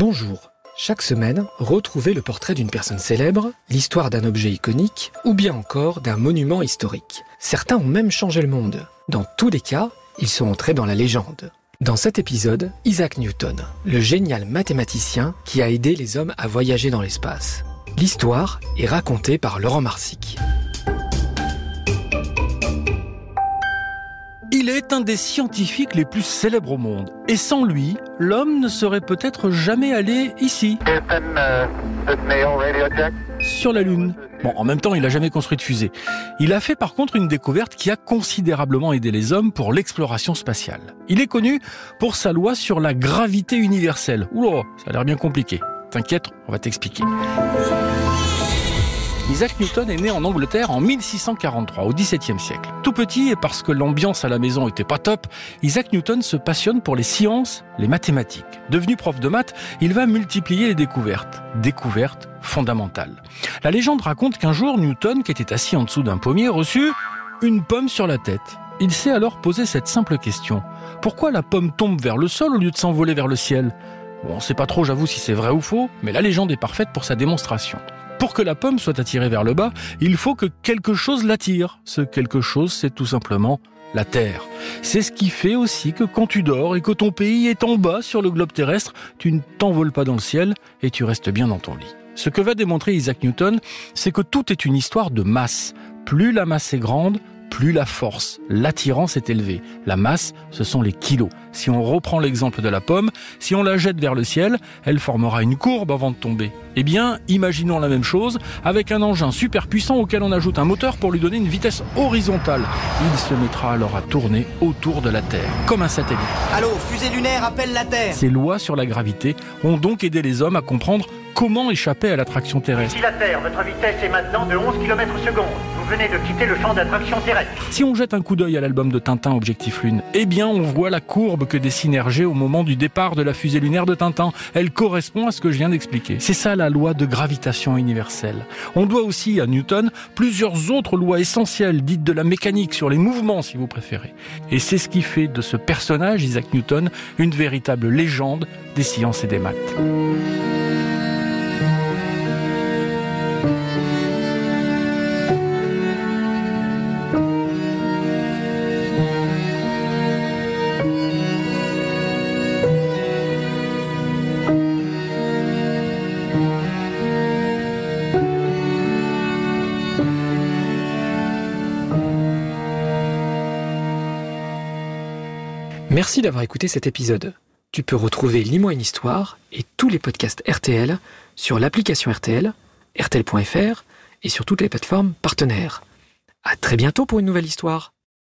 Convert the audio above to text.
Bonjour. Chaque semaine, retrouvez le portrait d'une personne célèbre, l'histoire d'un objet iconique ou bien encore d'un monument historique. Certains ont même changé le monde. Dans tous les cas, ils sont entrés dans la légende. Dans cet épisode, Isaac Newton, le génial mathématicien qui a aidé les hommes à voyager dans l'espace. L'histoire est racontée par Laurent Marsic. Il est un des scientifiques les plus célèbres au monde. Et sans lui, l'homme ne serait peut-être jamais allé ici, sur la Lune. Bon, en même temps, il n'a jamais construit de fusée. Il a fait par contre une découverte qui a considérablement aidé les hommes pour l'exploration spatiale. Il est connu pour sa loi sur la gravité universelle. Oula, ça a l'air bien compliqué. T'inquiète, on va t'expliquer. Isaac Newton est né en Angleterre en 1643, au XVIIe siècle. Tout petit, et parce que l'ambiance à la maison était pas top, Isaac Newton se passionne pour les sciences, les mathématiques. Devenu prof de maths, il va multiplier les découvertes. Découvertes fondamentales. La légende raconte qu'un jour, Newton, qui était assis en dessous d'un pommier, reçut une pomme sur la tête. Il s'est alors posé cette simple question. Pourquoi la pomme tombe vers le sol au lieu de s'envoler vers le ciel? Bon, on sait pas trop, j'avoue, si c'est vrai ou faux, mais la légende est parfaite pour sa démonstration. Pour que la pomme soit attirée vers le bas, il faut que quelque chose l'attire. Ce quelque chose, c'est tout simplement la Terre. C'est ce qui fait aussi que quand tu dors et que ton pays est en bas sur le globe terrestre, tu ne t'envoles pas dans le ciel et tu restes bien dans ton lit. Ce que va démontrer Isaac Newton, c'est que tout est une histoire de masse. Plus la masse est grande, plus la force, l'attirance est élevée. La masse, ce sont les kilos. Si on reprend l'exemple de la pomme, si on la jette vers le ciel, elle formera une courbe avant de tomber. Eh bien, imaginons la même chose avec un engin super puissant auquel on ajoute un moteur pour lui donner une vitesse horizontale. Il se mettra alors à tourner autour de la Terre, comme un satellite. Allô, fusée lunaire, appelle la Terre Ces lois sur la gravité ont donc aidé les hommes à comprendre comment échapper à l'attraction terrestre. Ici la Terre, votre vitesse est maintenant de 11 km secondes. De quitter le champ d'attraction. Si on jette un coup d'œil à l'album de Tintin Objectif Lune, eh bien on voit la courbe que dessine Hergé au moment du départ de la fusée lunaire de Tintin. Elle correspond à ce que je viens d'expliquer. C'est ça la loi de gravitation universelle. On doit aussi à Newton plusieurs autres lois essentielles dites de la mécanique sur les mouvements si vous préférez. Et c'est ce qui fait de ce personnage, Isaac Newton, une véritable légende des sciences et des maths. Merci d'avoir écouté cet épisode. Tu peux retrouver Lis-moi une histoire et tous les podcasts RTL sur l'application RTL, RTL.fr et sur toutes les plateformes partenaires. À très bientôt pour une nouvelle histoire.